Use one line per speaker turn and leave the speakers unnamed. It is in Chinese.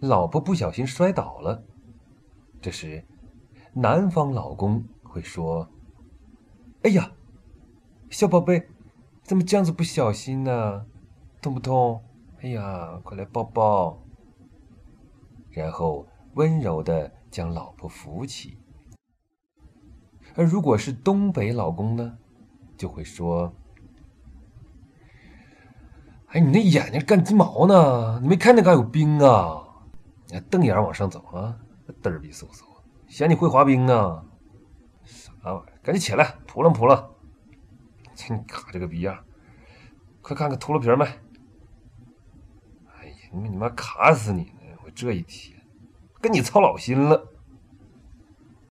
老婆不小心摔倒了，这时男方老公会说：“哎呀，小宝贝，怎么这样子不小心呢？痛不痛？哎呀，快来抱抱。”然后温柔的将老婆扶起。而如果是东北老公呢，就会说：“哎，你那眼睛干鸡毛呢？你没看那嘎有冰啊？瞪眼往上走啊，嘚儿逼嗖嗖，嫌你会滑冰啊？啥玩意儿？赶紧起来，扑棱扑棱！你卡这个逼样，快看看秃噜皮没？哎呀，你你妈卡死你呢！我这一天跟你操老心了。